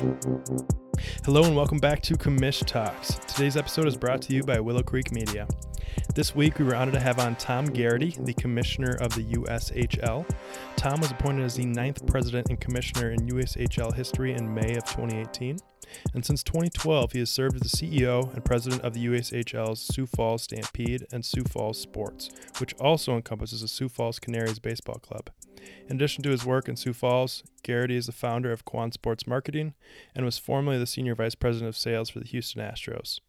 Hello and welcome back to Commish Talks. Today's episode is brought to you by Willow Creek Media. This week we were honored to have on Tom Garrity, the commissioner of the USHL. Tom was appointed as the ninth president and commissioner in USHL history in May of 2018. And since 2012, he has served as the CEO and president of the USHL's Sioux Falls Stampede and Sioux Falls Sports, which also encompasses the Sioux Falls Canaries Baseball Club. In addition to his work in Sioux Falls, Garrity is the founder of Quan Sports Marketing and was formerly the senior vice president of sales for the Houston Astros.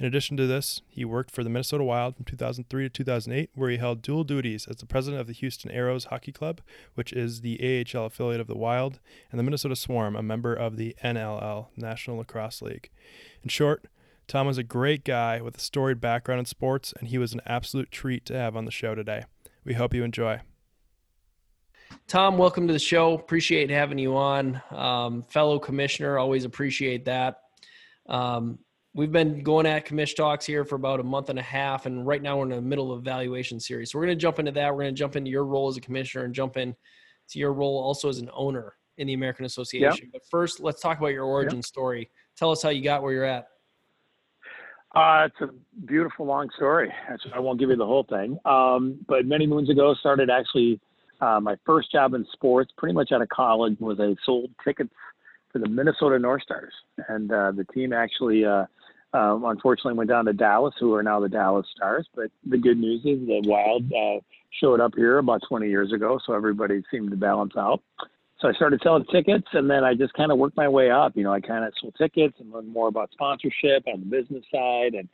In addition to this, he worked for the Minnesota Wild from 2003 to 2008, where he held dual duties as the president of the Houston Aeros Hockey Club, which is the AHL affiliate of the Wild, and the Minnesota Swarm, a member of the NLL, National Lacrosse League. In short, Tom was a great guy with a storied background in sports, and he was an absolute treat to have on the show today. We hope you enjoy. Tom, welcome to the show. Appreciate having you on. Um, fellow commissioner, always appreciate that. Um, we've been going at commish talks here for about a month and a half and right now we're in the middle of evaluation series so we're going to jump into that we're going to jump into your role as a commissioner and jump into your role also as an owner in the american association yep. but first let's talk about your origin yep. story tell us how you got where you're at uh, it's a beautiful long story. I won't give you the whole thing. Um, but many moons ago, started actually uh, my first job in sports, pretty much out of college, was I sold tickets for the Minnesota North Stars, and uh, the team actually uh, um, unfortunately, went down to Dallas, who are now the Dallas Stars. But the good news is the Wild uh, showed up here about 20 years ago, so everybody seemed to balance out. So I started selling tickets, and then I just kind of worked my way up. You know, I kind of sold tickets and learned more about sponsorship on the business side, and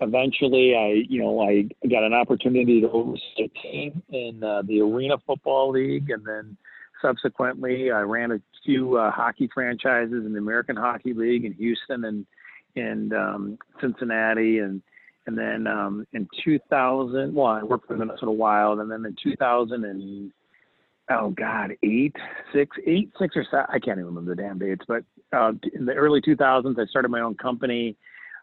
eventually, I, you know, I got an opportunity to oversee a team in uh, the Arena Football League, and then subsequently, I ran a few uh, hockey franchises in the American Hockey League in Houston and and um, Cincinnati, and and then um, in 2000, well, I worked for Minnesota Wild, and then in 2000 and oh god, eight, six, eight, six or seven, I can't even remember the damn dates, but uh, in the early 2000s, I started my own company.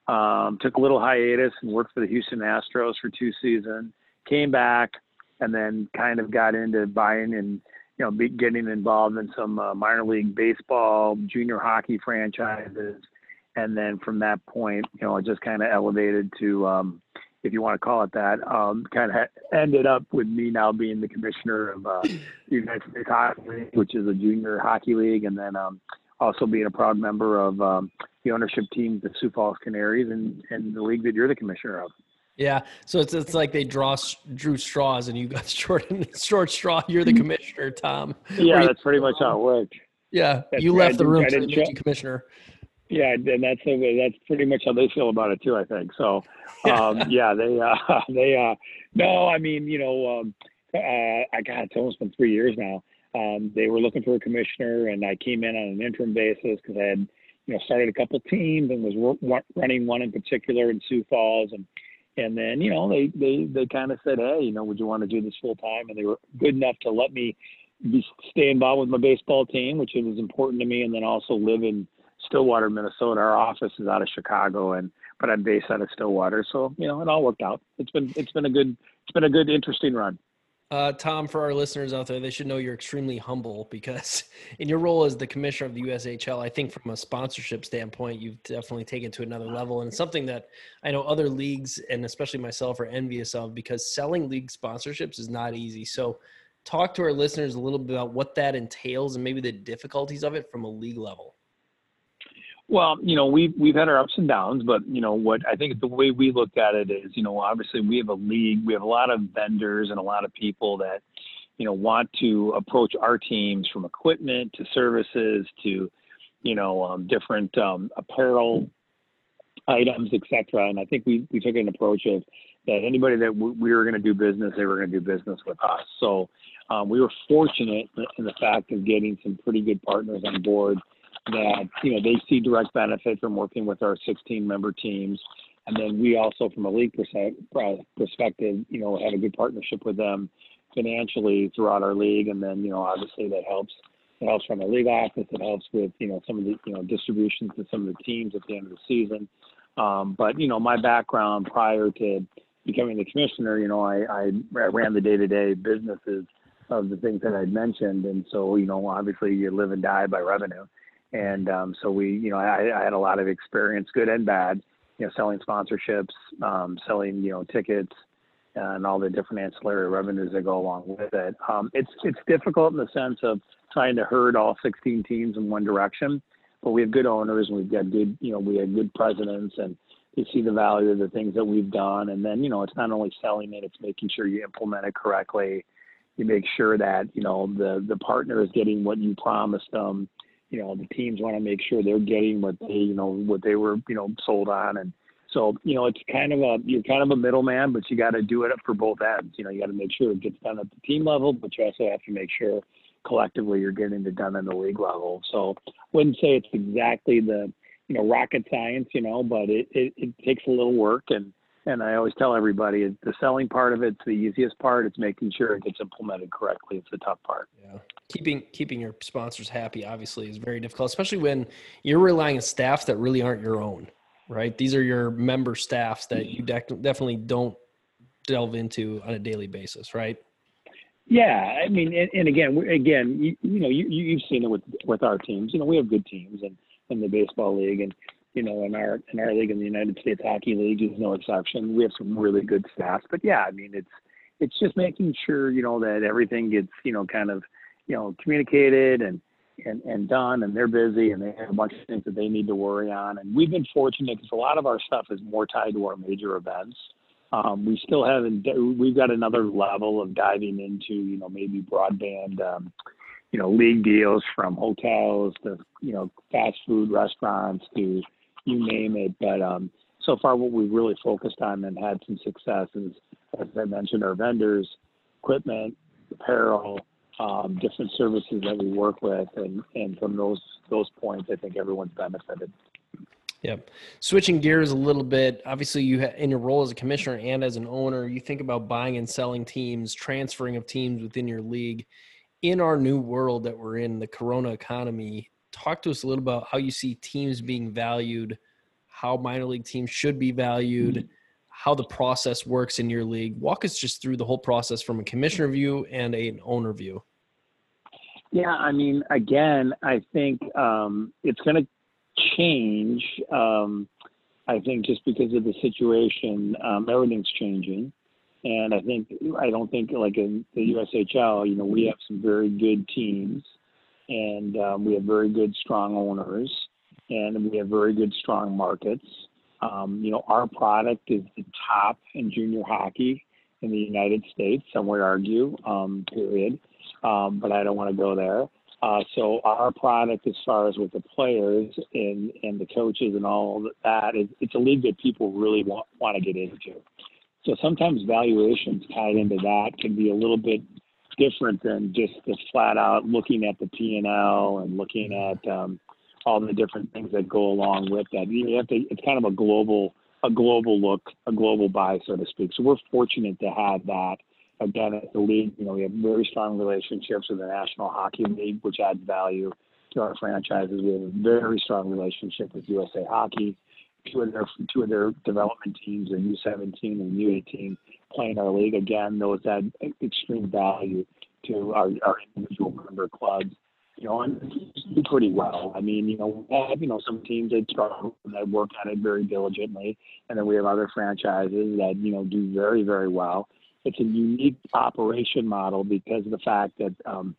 Um, took a little hiatus and worked for the Houston Astros for two seasons. Came back and then kind of got into buying and you know getting involved in some uh, minor league baseball, junior hockey franchises, and then from that point, you know, it just kind of elevated to, um, if you want to call it that, um, kind of ha- ended up with me now being the commissioner of uh, United States Hockey League, which is a junior hockey league, and then um, also being a proud member of um, the ownership team, the Sioux Falls Canaries, and, and the league that you're the commissioner of. Yeah, so it's it's like they draw drew straws, and you got short short straw. You're the commissioner, Tom. Yeah, that's pretty much how it worked. Yeah, that's you left the room to the commissioner. Yeah, and that's that's pretty much how they feel about it too. I think so. Um, yeah, they uh, they uh, no, I mean you know, um, uh, I got it's almost been three years now. Um, they were looking for a commissioner, and I came in on an interim basis because I had you know started a couple teams and was running one in particular in Sioux Falls, and and then you know they they they kind of said, hey, you know, would you want to do this full time? And they were good enough to let me be stay involved with my baseball team, which was important to me, and then also live in Stillwater, Minnesota. Our office is out of Chicago, and but I'm based out of Stillwater. So you know, it all worked out. It's been it's been a good it's been a good interesting run. Uh, Tom, for our listeners out there, they should know you're extremely humble because in your role as the commissioner of the USHL, I think from a sponsorship standpoint, you've definitely taken to another level. And it's something that I know other leagues and especially myself are envious of because selling league sponsorships is not easy. So talk to our listeners a little bit about what that entails and maybe the difficulties of it from a league level. Well, you know, we've we've had our ups and downs, but you know what I think the way we look at it is, you know, obviously we have a league, we have a lot of vendors and a lot of people that, you know, want to approach our teams from equipment to services to, you know, um, different um, apparel items, etc. And I think we we took an approach of that anybody that we were going to do business, they were going to do business with us. So um, we were fortunate in the fact of getting some pretty good partners on board that you know they see direct benefit from working with our 16 member teams. And then we also from a league perspective you know have a good partnership with them financially throughout our league. And then you know obviously that helps it helps from the league office it helps with you know some of the you know distributions to some of the teams at the end of the season. Um, but you know my background prior to becoming the commissioner you know i i, I ran the day-to-day businesses of the things that i'd mentioned. And so you know obviously you live and die by revenue And um, so we, you know, I, I, had a lot of experience, good and bad, you know, selling sponsorships, um, selling, you know, tickets, and all the different ancillary revenues that go along with it. Um, it's it's difficult in the sense of trying to herd all 16 teams in one direction, but we have good owners and we've got good, you know, we have good presidents and they see the value of the things that we've done. And then, you know, it's not only selling it, it's making sure you implement it correctly. You make sure that, you know, the, the partner is getting what you promised them. You know, the teams want to make sure they're getting what they, you know, what they were, you know, sold on. And so, you know, it's kind of a, you're kind of a middleman, but you got to do it for both ends. You know, you got to make sure it gets done at the team level, but you also have to make sure collectively you're getting it done at the league level. So I wouldn't say it's exactly the, you know rocket science, you know, but it, it, it takes a little work and and I always tell everybody the selling part of it's the easiest part. It's making sure it gets implemented correctly. It's the tough part. Yeah, keeping keeping your sponsors happy obviously is very difficult, especially when you're relying on staff that really aren't your own. Right? These are your member staffs that you de- definitely don't delve into on a daily basis, right? Yeah, I mean, and, and again, again, you, you know, you, you've seen it with with our teams. You know, we have good teams, and in the baseball league, and you know, in our in our league, in the United States Hockey League, is no exception. We have some really good staff, but yeah, I mean, it's it's just making sure you know that everything gets you know kind of you know communicated and and and done, and they're busy, and they have a bunch of things that they need to worry on. And we've been fortunate because a lot of our stuff is more tied to our major events. Um, we still haven't. We've got another level of diving into, you know, maybe broadband um, you know, league deals from hotels to, you know, fast food restaurants to you name it. But um, so far, what we've really focused on and had some success is, as I mentioned, our vendors, equipment, apparel, um, different services that we work with, and and from those those points, I think everyone's benefited. Yep. Switching gears a little bit, obviously, you ha- in your role as a commissioner and as an owner, you think about buying and selling teams, transferring of teams within your league in our new world that we're in, the corona economy, talk to us a little about how you see teams being valued, how minor league teams should be valued, mm-hmm. how the process works in your league. Walk us just through the whole process from a commissioner view and an owner view. Yeah, I mean, again, I think um, it's going to change. Um, I think just because of the situation, um, everything's changing. And I think I don't think like in the USHL, you know, we have some very good teams, and um, we have very good strong owners, and we have very good strong markets. Um, you know, our product is the top in junior hockey in the United States. Some would argue, um, period. Um, but I don't want to go there. Uh, so our product, as far as with the players and and the coaches and all that, it's a league that people really want want to get into. So sometimes valuations tied into that can be a little bit different than just the flat out looking at the P and L and looking at um, all the different things that go along with that. You have to. It's kind of a global a global look, a global buy, so to speak. So we're fortunate to have that. Again, at the league, you know, we have very strong relationships with the National Hockey League, which adds value to our franchises. We have a very strong relationship with USA Hockey two of their two of their development teams, the U17 and U18, playing our league again. Those add extreme value to our, our individual member clubs. You know, and do pretty well. I mean, you know, we have you know some teams that struggle that work at it very diligently, and then we have other franchises that you know do very very well. It's a unique operation model because of the fact that um,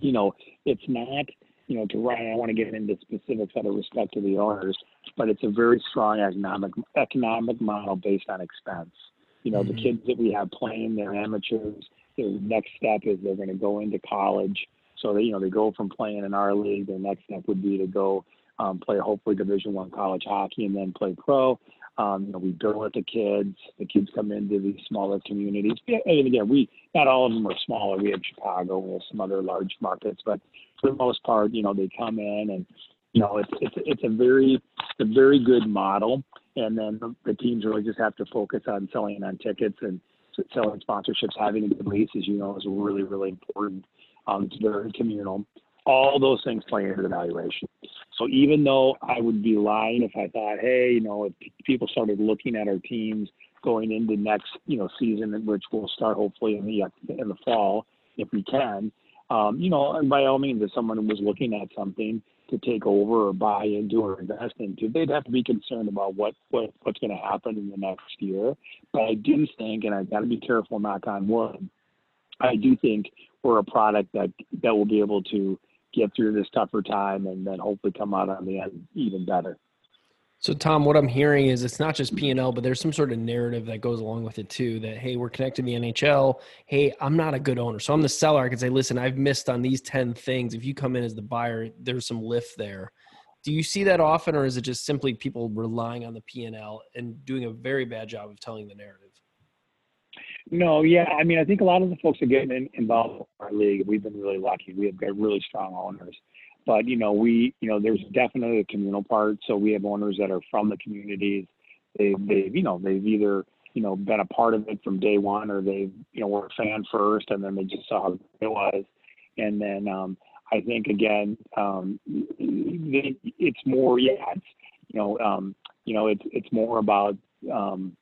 you know it's not you know, to Ryan, I want to get into specifics out of respect to the owners, but it's a very strong economic economic model based on expense. You know, mm-hmm. the kids that we have playing, they're amateurs. Their next step is they're going to go into college. So they, you know, they go from playing in our league. Their next step would be to go um, play hopefully Division One college hockey and then play pro. Um, you know, we build with the kids. The kids come into these smaller communities. And again, we not all of them are smaller. We have Chicago, we have some other large markets, but for the most part, you know, they come in and you know it's it's it's a very it's a very good model. And then the teams really just have to focus on selling on tickets and selling sponsorships. Having a good lease, as you know, is really really important. Um, it's very communal all those things play into the valuation. So even though I would be lying if I thought, hey, you know, if people started looking at our teams going into next, you know, season, which will start hopefully in the in the fall if we can, um, you know, and by all means, if someone was looking at something to take over or buy into or invest into, they'd have to be concerned about what, what what's going to happen in the next year. But I do think, and I've got to be careful, knock on wood, I do think we're a product that that will be able to get through this tougher time and then hopefully come out on the end even better. So Tom, what I'm hearing is it's not just P and L, but there's some sort of narrative that goes along with it too. That hey, we're connected to the NHL. Hey, I'm not a good owner, so I'm the seller. I can say, listen, I've missed on these ten things. If you come in as the buyer, there's some lift there. Do you see that often, or is it just simply people relying on the P and L and doing a very bad job of telling the narrative? No, yeah, I mean, I think a lot of the folks are getting in, involved in our league. We've been really lucky. We have got really strong owners but you know, we you know, there's definitely a communal part. So we have owners that are from the communities. They they've you know they've either you know been a part of it from day one, or they you know were a fan first, and then they just saw how it was. And then um, I think again, um, it's more yeah, it's you know um, you know it's it's more about um,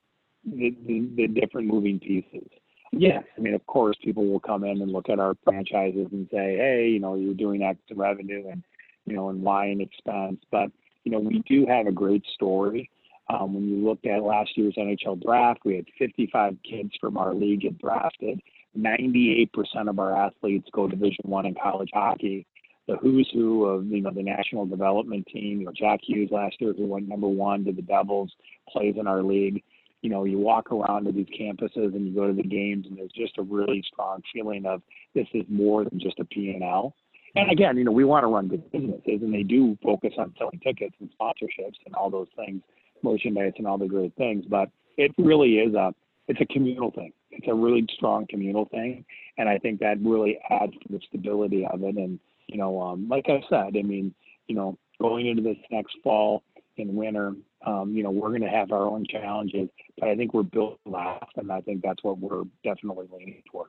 the, the, the different moving pieces. Yes, I mean, of course, people will come in and look at our franchises and say, "Hey, you know, you're doing X in revenue and you know, and Y in expense." But you know, we do have a great story. Um, when you looked at last year's NHL draft, we had 55 kids from our league get drafted. 98% of our athletes go Division One in college hockey. The who's who of you know the national development team. You know, Jack Hughes last year, who went number one to the Devils, plays in our league you know, you walk around to these campuses and you go to the games, and there's just a really strong feeling of this is more than just a P&L. And again, you know, we want to run good businesses, and they do focus on selling tickets and sponsorships and all those things, merchandise and all the great things. But it really is a it's a communal thing. It's a really strong communal thing, and I think that really adds to the stability of it. And you know, um, like I said, I mean, you know, going into this next fall and winter, um, you know, we're going to have our own challenges, but I think we're built to last, and I think that's what we're definitely leaning toward.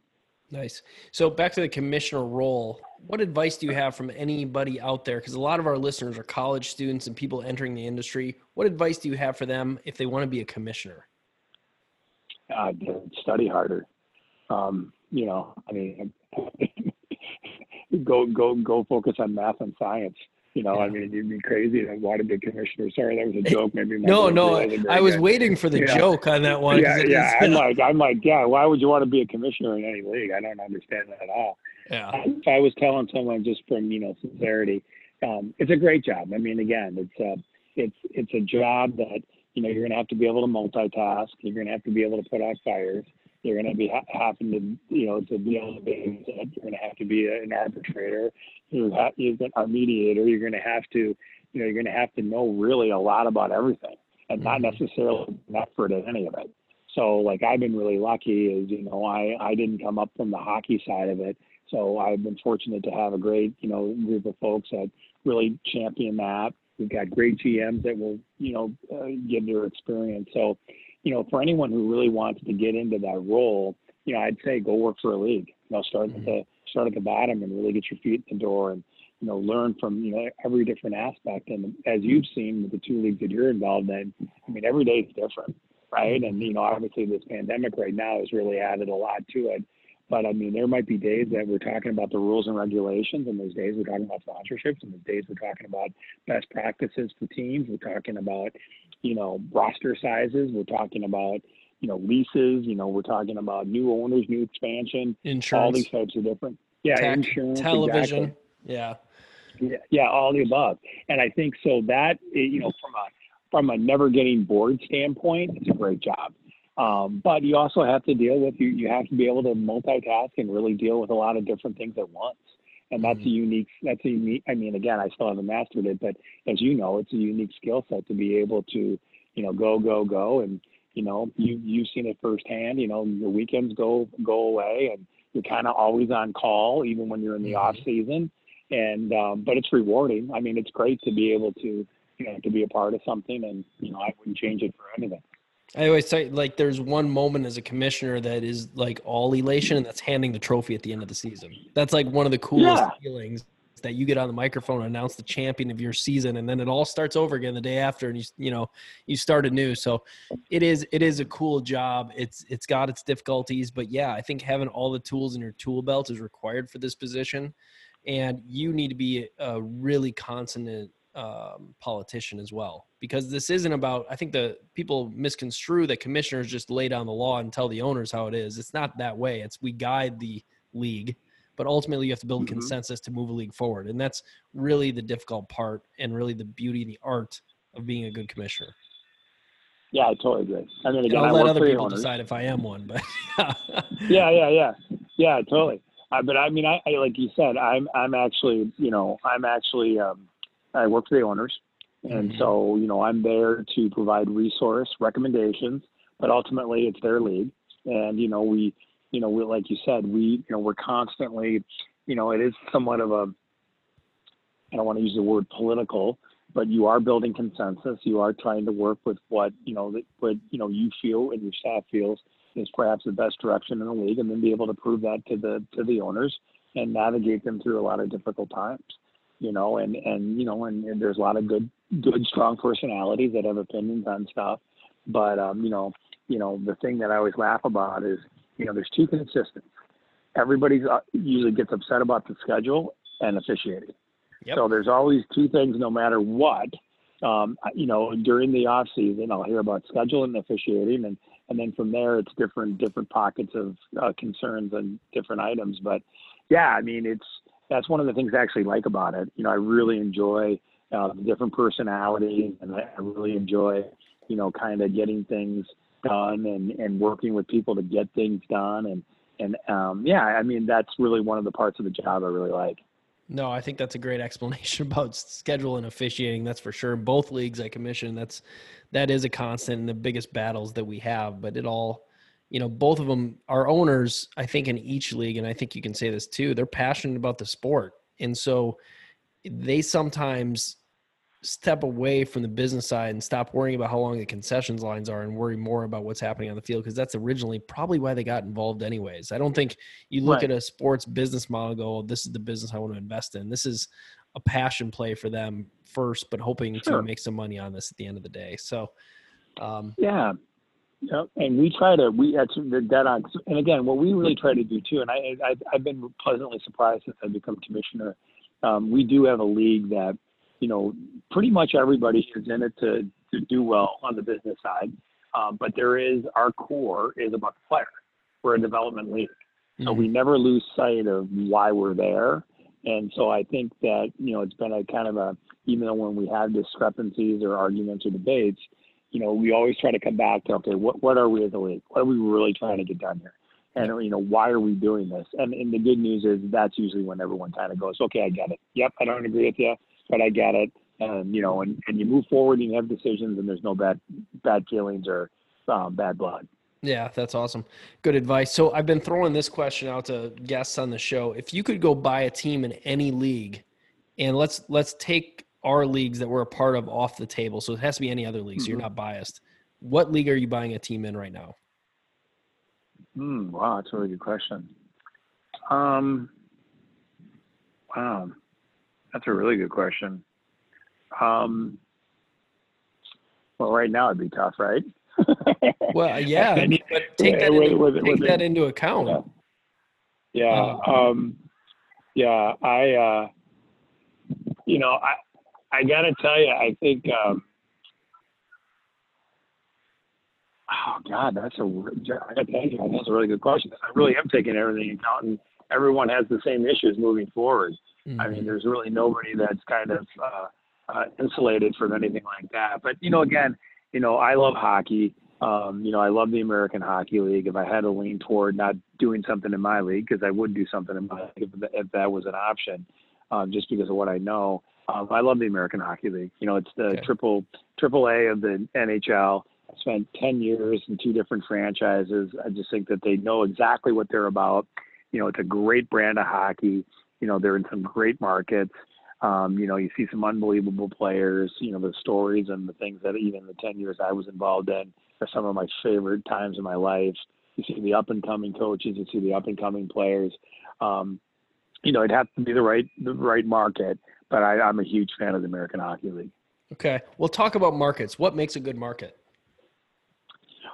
Nice. So back to the commissioner role. What advice do you have from anybody out there? Because a lot of our listeners are college students and people entering the industry. What advice do you have for them if they want to be a commissioner? Uh, study harder. Um, you know, I mean, go go go focus on math and science. You know, I mean, you'd be crazy to want to be commissioner. Sorry, that was a joke. Maybe no, no. I was waiting for the yeah. joke on that one. Yeah, yeah. I'm like, I'm like, yeah. Why would you want to be a commissioner in any league? I don't understand that at all. Yeah. If I was telling someone just from you know sincerity, um, it's a great job. I mean, again, it's a, it's it's a job that you know you're going to have to be able to multitask. You're going to have to be able to put out fires. You're going to be ha- having to, you know, to be able to be, you're going to have to be an arbitrator. You have, you're a mediator. You're going to have to, you know, you're going to have to know really a lot about everything and not mm-hmm. necessarily an expert at any of it. So, like, I've been really lucky is, you know, I, I didn't come up from the hockey side of it. So I've been fortunate to have a great, you know, group of folks that really champion that. We've got great GMs that will, you know, uh, give their experience. So, you know, for anyone who really wants to get into that role, you know, I'd say go work for a league. You know, start mm-hmm. at the start at the bottom and really get your feet in the door and you know learn from you know every different aspect. And as you've seen with the two leagues that you're involved in, I mean, every day is different, right? And you know, obviously this pandemic right now has really added a lot to it. But I mean, there might be days that we're talking about the rules and regulations, and those days we're talking about sponsorships, and those days we're talking about best practices for teams. We're talking about, you know, roster sizes. We're talking about, you know, leases. You know, we're talking about new owners, new expansion, insurance, all these types of different, yeah, Tech, insurance, television, exactly. yeah, yeah, yeah, all the above. And I think so that you know, from a from a never getting bored standpoint, it's a great job. Um, but you also have to deal with you. You have to be able to multitask and really deal with a lot of different things at once. And that's mm-hmm. a unique. That's a unique. I mean, again, I still haven't mastered it, but as you know, it's a unique skill set to be able to, you know, go, go, go, and you know, you you've seen it firsthand. You know, your weekends go go away, and you're kind of always on call, even when you're in the mm-hmm. off season. And um, but it's rewarding. I mean, it's great to be able to, you know, to be a part of something, and you know, I wouldn't change it for anything. I always say like there's one moment as a commissioner that is like all elation, and that's handing the trophy at the end of the season. That's like one of the coolest yeah. feelings that you get on the microphone and announce the champion of your season, and then it all starts over again the day after, and you you know you start anew. So it is it is a cool job. It's it's got its difficulties, but yeah, I think having all the tools in your tool belt is required for this position, and you need to be a really consonant um, politician as well because this isn't about i think the people misconstrue that commissioners just lay down the law and tell the owners how it is. It's not that way. It's we guide the league but ultimately you have to build mm-hmm. consensus to move a league forward and that's really the difficult part and really the beauty and the art of being a good commissioner. Yeah i totally agree. I mean again, i'll let other people decide if i am one but yeah yeah yeah. Yeah totally. Uh, but i mean I, I like you said i'm i'm actually you know i'm actually um I work for the owners, and mm-hmm. so you know I'm there to provide resource recommendations, but ultimately it's their league, and you know we, you know we like you said we you know we're constantly, you know it is somewhat of a, I don't want to use the word political, but you are building consensus. You are trying to work with what you know that what you know you feel and your staff feels is perhaps the best direction in the league, and then be able to prove that to the to the owners and navigate them through a lot of difficult times you know, and and you know, and, and there's a lot of good, good, strong personalities that have opinions on stuff. But um, you know, you know, the thing that I always laugh about is, you know, there's two consistent. Everybody uh, usually gets upset about the schedule and officiating. Yep. So there's always two things, no matter what. Um, you know, during the off season, I'll hear about schedule and officiating, and and then from there, it's different different pockets of uh, concerns and different items. But yeah, I mean, it's that's one of the things I actually like about it. You know, I really enjoy uh, the different personalities, and I really enjoy, you know, kind of getting things done and and working with people to get things done. And and um, yeah, I mean, that's really one of the parts of the job I really like. No, I think that's a great explanation about schedule and officiating. That's for sure. Both leagues I commission, that's that is a constant in the biggest battles that we have. But it all you know, both of them are owners, I think, in each league, and I think you can say this too, they're passionate about the sport. And so they sometimes step away from the business side and stop worrying about how long the concessions lines are and worry more about what's happening on the field because that's originally probably why they got involved anyways. I don't think you look right. at a sports business model and go, oh, this is the business I want to invest in. This is a passion play for them first, but hoping sure. to make some money on this at the end of the day. So um, yeah, Yep. And we try to we that's the dead on. And again, what we really try to do too, and I, I I've been pleasantly surprised since I've become commissioner. Um, we do have a league that you know pretty much everybody is in it to to do well on the business side, um, but there is our core is about the player. We're a development league, mm-hmm. so we never lose sight of why we're there. And so I think that you know it's been a kind of a even though when we have discrepancies or arguments or debates you know, we always try to come back to, okay, what, what are we as a league? What are we really trying to get done here? And, you know, why are we doing this? And, and the good news is that's usually when everyone kind of goes, okay, I get it. Yep, I don't agree with you, but I get it. And, you know, and, and you move forward and you have decisions and there's no bad, bad feelings or um, bad blood. Yeah, that's awesome. Good advice. So I've been throwing this question out to guests on the show. If you could go buy a team in any league, and let's let's take our leagues that we're a part of off the table. So it has to be any other league. So mm-hmm. you're not biased. What league are you buying a team in right now? Mm, wow, that's a really good question. Um, wow, that's a really good question. Um, well, right now it'd be tough, right? well, yeah, but take that into, with, take with that into account. Yeah, yeah, um, um, yeah I, uh, you know, I, I got to tell you, I think. Um, oh God, that's a. I got to tell you, that's a really good question. I really am taking everything into account, and everyone has the same issues moving forward. Mm-hmm. I mean, mm-hmm. there's really nobody that's kind of uh, uh, insulated from anything like that. But you know, again, you know, I love hockey. Um, you know, I love the American Hockey League. If I had to lean toward not doing something in my league, because I would do something in my league if, if that was an option, um, just because of what I know. Um, I love the American Hockey League. You know, it's the okay. triple triple A of the NHL. I spent 10 years in two different franchises. I just think that they know exactly what they're about. You know, it's a great brand of hockey. You know, they're in some great markets. Um, you know, you see some unbelievable players. You know, the stories and the things that even the 10 years I was involved in are some of my favorite times in my life. You see the up and coming coaches, you see the up and coming players. Um, you know, it'd have to be the right the right market. But I, I'm a huge fan of the American Hockey League. Okay. We'll talk about markets. What makes a good market?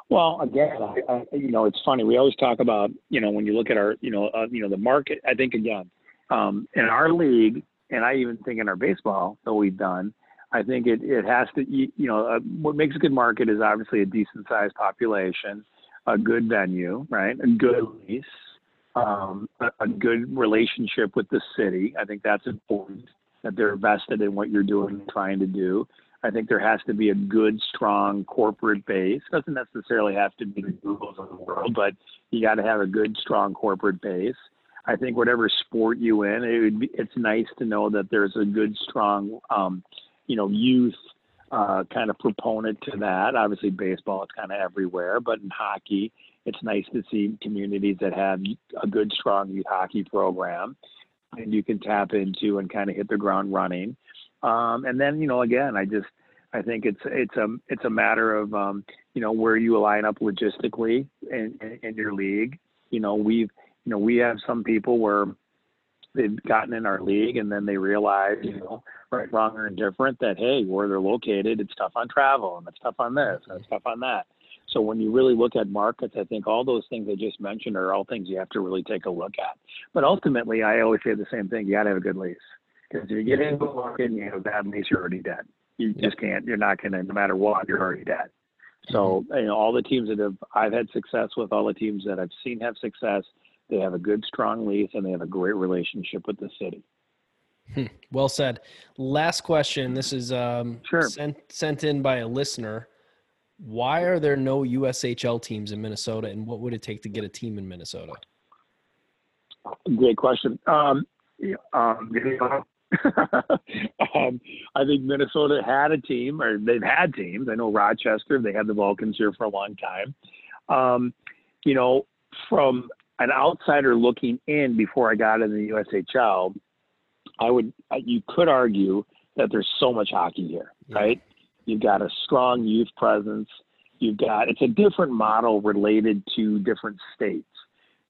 Well, again, I, I, you know, it's funny. We always talk about, you know, when you look at our, you know, uh, you know, the market. I think again, um, in our league, and I even think in our baseball that we've done, I think it, it has to, you, you know, uh, what makes a good market is obviously a decent sized population, a good venue, right? A good lease, um, a, a good relationship with the city. I think that's important that they're vested in what you're doing and trying to do. I think there has to be a good, strong corporate base. Doesn't necessarily have to be the Googles of the world, but you got to have a good, strong corporate base. I think whatever sport you in, it would be, it's nice to know that there's a good, strong, um, you know, youth uh, kind of proponent to that. Obviously, baseball it's kind of everywhere, but in hockey, it's nice to see communities that have a good, strong youth hockey program, and you can tap into and kind of hit the ground running. Um, and then, you know, again, I just I think it's it's a it's a matter of um, you know where you line up logistically in, in, in your league. You know, we've you know we have some people where they've gotten in our league and then they realize, you know, right, wrong, or indifferent that hey, where they're located, it's tough on travel and it's tough on this and it's tough on that. So when you really look at markets, I think all those things I just mentioned are all things you have to really take a look at. But ultimately, I always say the same thing: you got to have a good lease. Because if you get into a market and you have a bad lease, you're already dead. You just can't. You're not going to. No matter what, you're already dead. So you know, all the teams that have I've had success with, all the teams that I've seen have success, they have a good, strong lease and they have a great relationship with the city. Hmm. Well said. Last question. This is um, Sure. sent sent in by a listener. Why are there no USHL teams in Minnesota, and what would it take to get a team in Minnesota? Great question. Um, um, um, I think Minnesota had a team, or they've had teams. I know Rochester; they had the Vulcans here for a long time. Um, you know, from an outsider looking in before I got in the USHL, I would you could argue that there's so much hockey here, Yeah. right? You've got a strong youth presence. You've got it's a different model related to different states.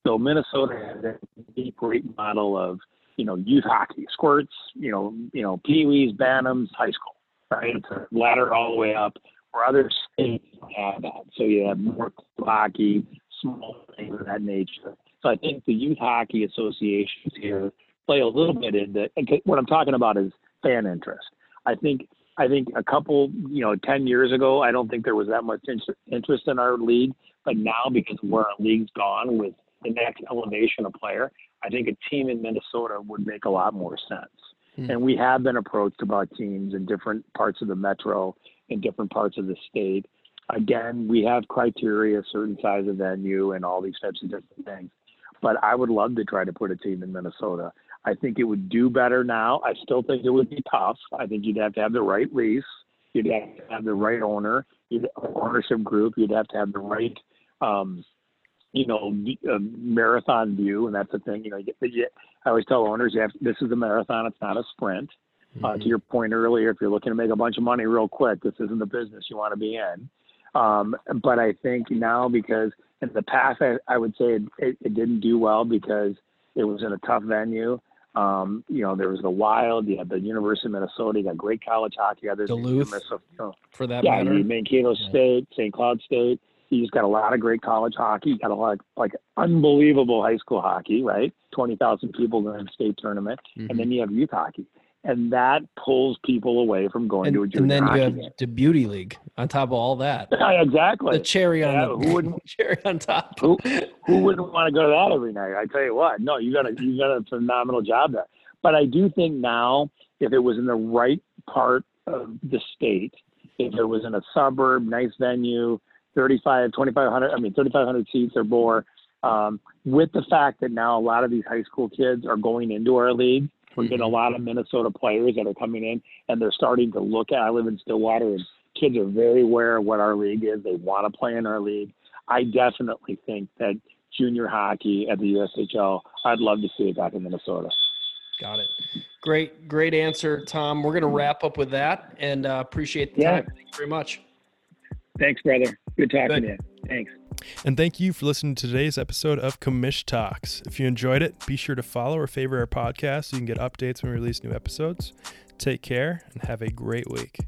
So Minnesota has a great model of you know youth hockey, squirts, you know you know peewees, bantams, high school, right? It's a ladder all the way up. Where other states have that, so you have more hockey, small things of that nature. So I think the youth hockey associations here play a little bit into and what I'm talking about is fan interest. I think I think a couple, you know, 10 years ago, I don't think there was that much interest in our league. But now, because of where our league's gone with the next elevation of player, I think a team in Minnesota would make a lot more sense. Hmm. And we have been approached about teams in different parts of the metro, in different parts of the state. Again, we have criteria, certain size of venue, and all these types of different things. But I would love to try to put a team in Minnesota. I think it would do better now. I still think it would be tough. I think you'd have to have the right lease. You'd have to have the right owner, you'd ownership group. You'd have to have the right, um, you know, uh, marathon view, and that's the thing. You know, you, you, I always tell owners, you have this is a marathon. It's not a sprint. Uh, Mhm. to your point earlier, if you're looking to make a bunch of money real quick, this isn't the business you want to be in. Um, but I think now because in the past, I, I would say it, it, it didn't do well because it was in a tough venue. Um, you know, there was the Wild, you had the University of Minnesota, you got great college hockey. Others, Duluth. You know, For that yeah, matter, you Mankato Yeah. State, St. Cloud State. You just got a lot of great college hockey. You got a lot of, like unbelievable high school hockey, right? Twenty thousand people to the state tournament, Mhm. and then you have youth hockey, and that pulls people away from going and, to a junior and then hockey you have game. the beauty league on top of all that. Exactly. The cherry on Yeah, the who wouldn't- cherry on top. who who wouldn't want to go to that every night? I tell you what, no, you got a you got a phenomenal job there. But I do think now, if it was in the right part of the state, if it was in a suburb, nice venue, 35, 2,500, I mean 3,500 seats or more, um, with the fact that now a lot of these high school kids are going into our league, we're getting a lot of Minnesota players that are coming in, and they're starting to look at. I live in Stillwater, and kids are very aware of what our league is. They want to play in our league. I definitely think that junior hockey at the USHL, I'd love to see it back in Minnesota. Got it. Great, great answer, Tom. We're going to wrap up with that and uh, appreciate the Yeah. time. Thank you very much. Thanks, brother. Good talking Good. to you. Thanks. And thank you for listening to today's episode of Commish Talks. If you enjoyed it, be sure to follow or favorite our podcast so you can get updates when we release new episodes. Take care and have a great week.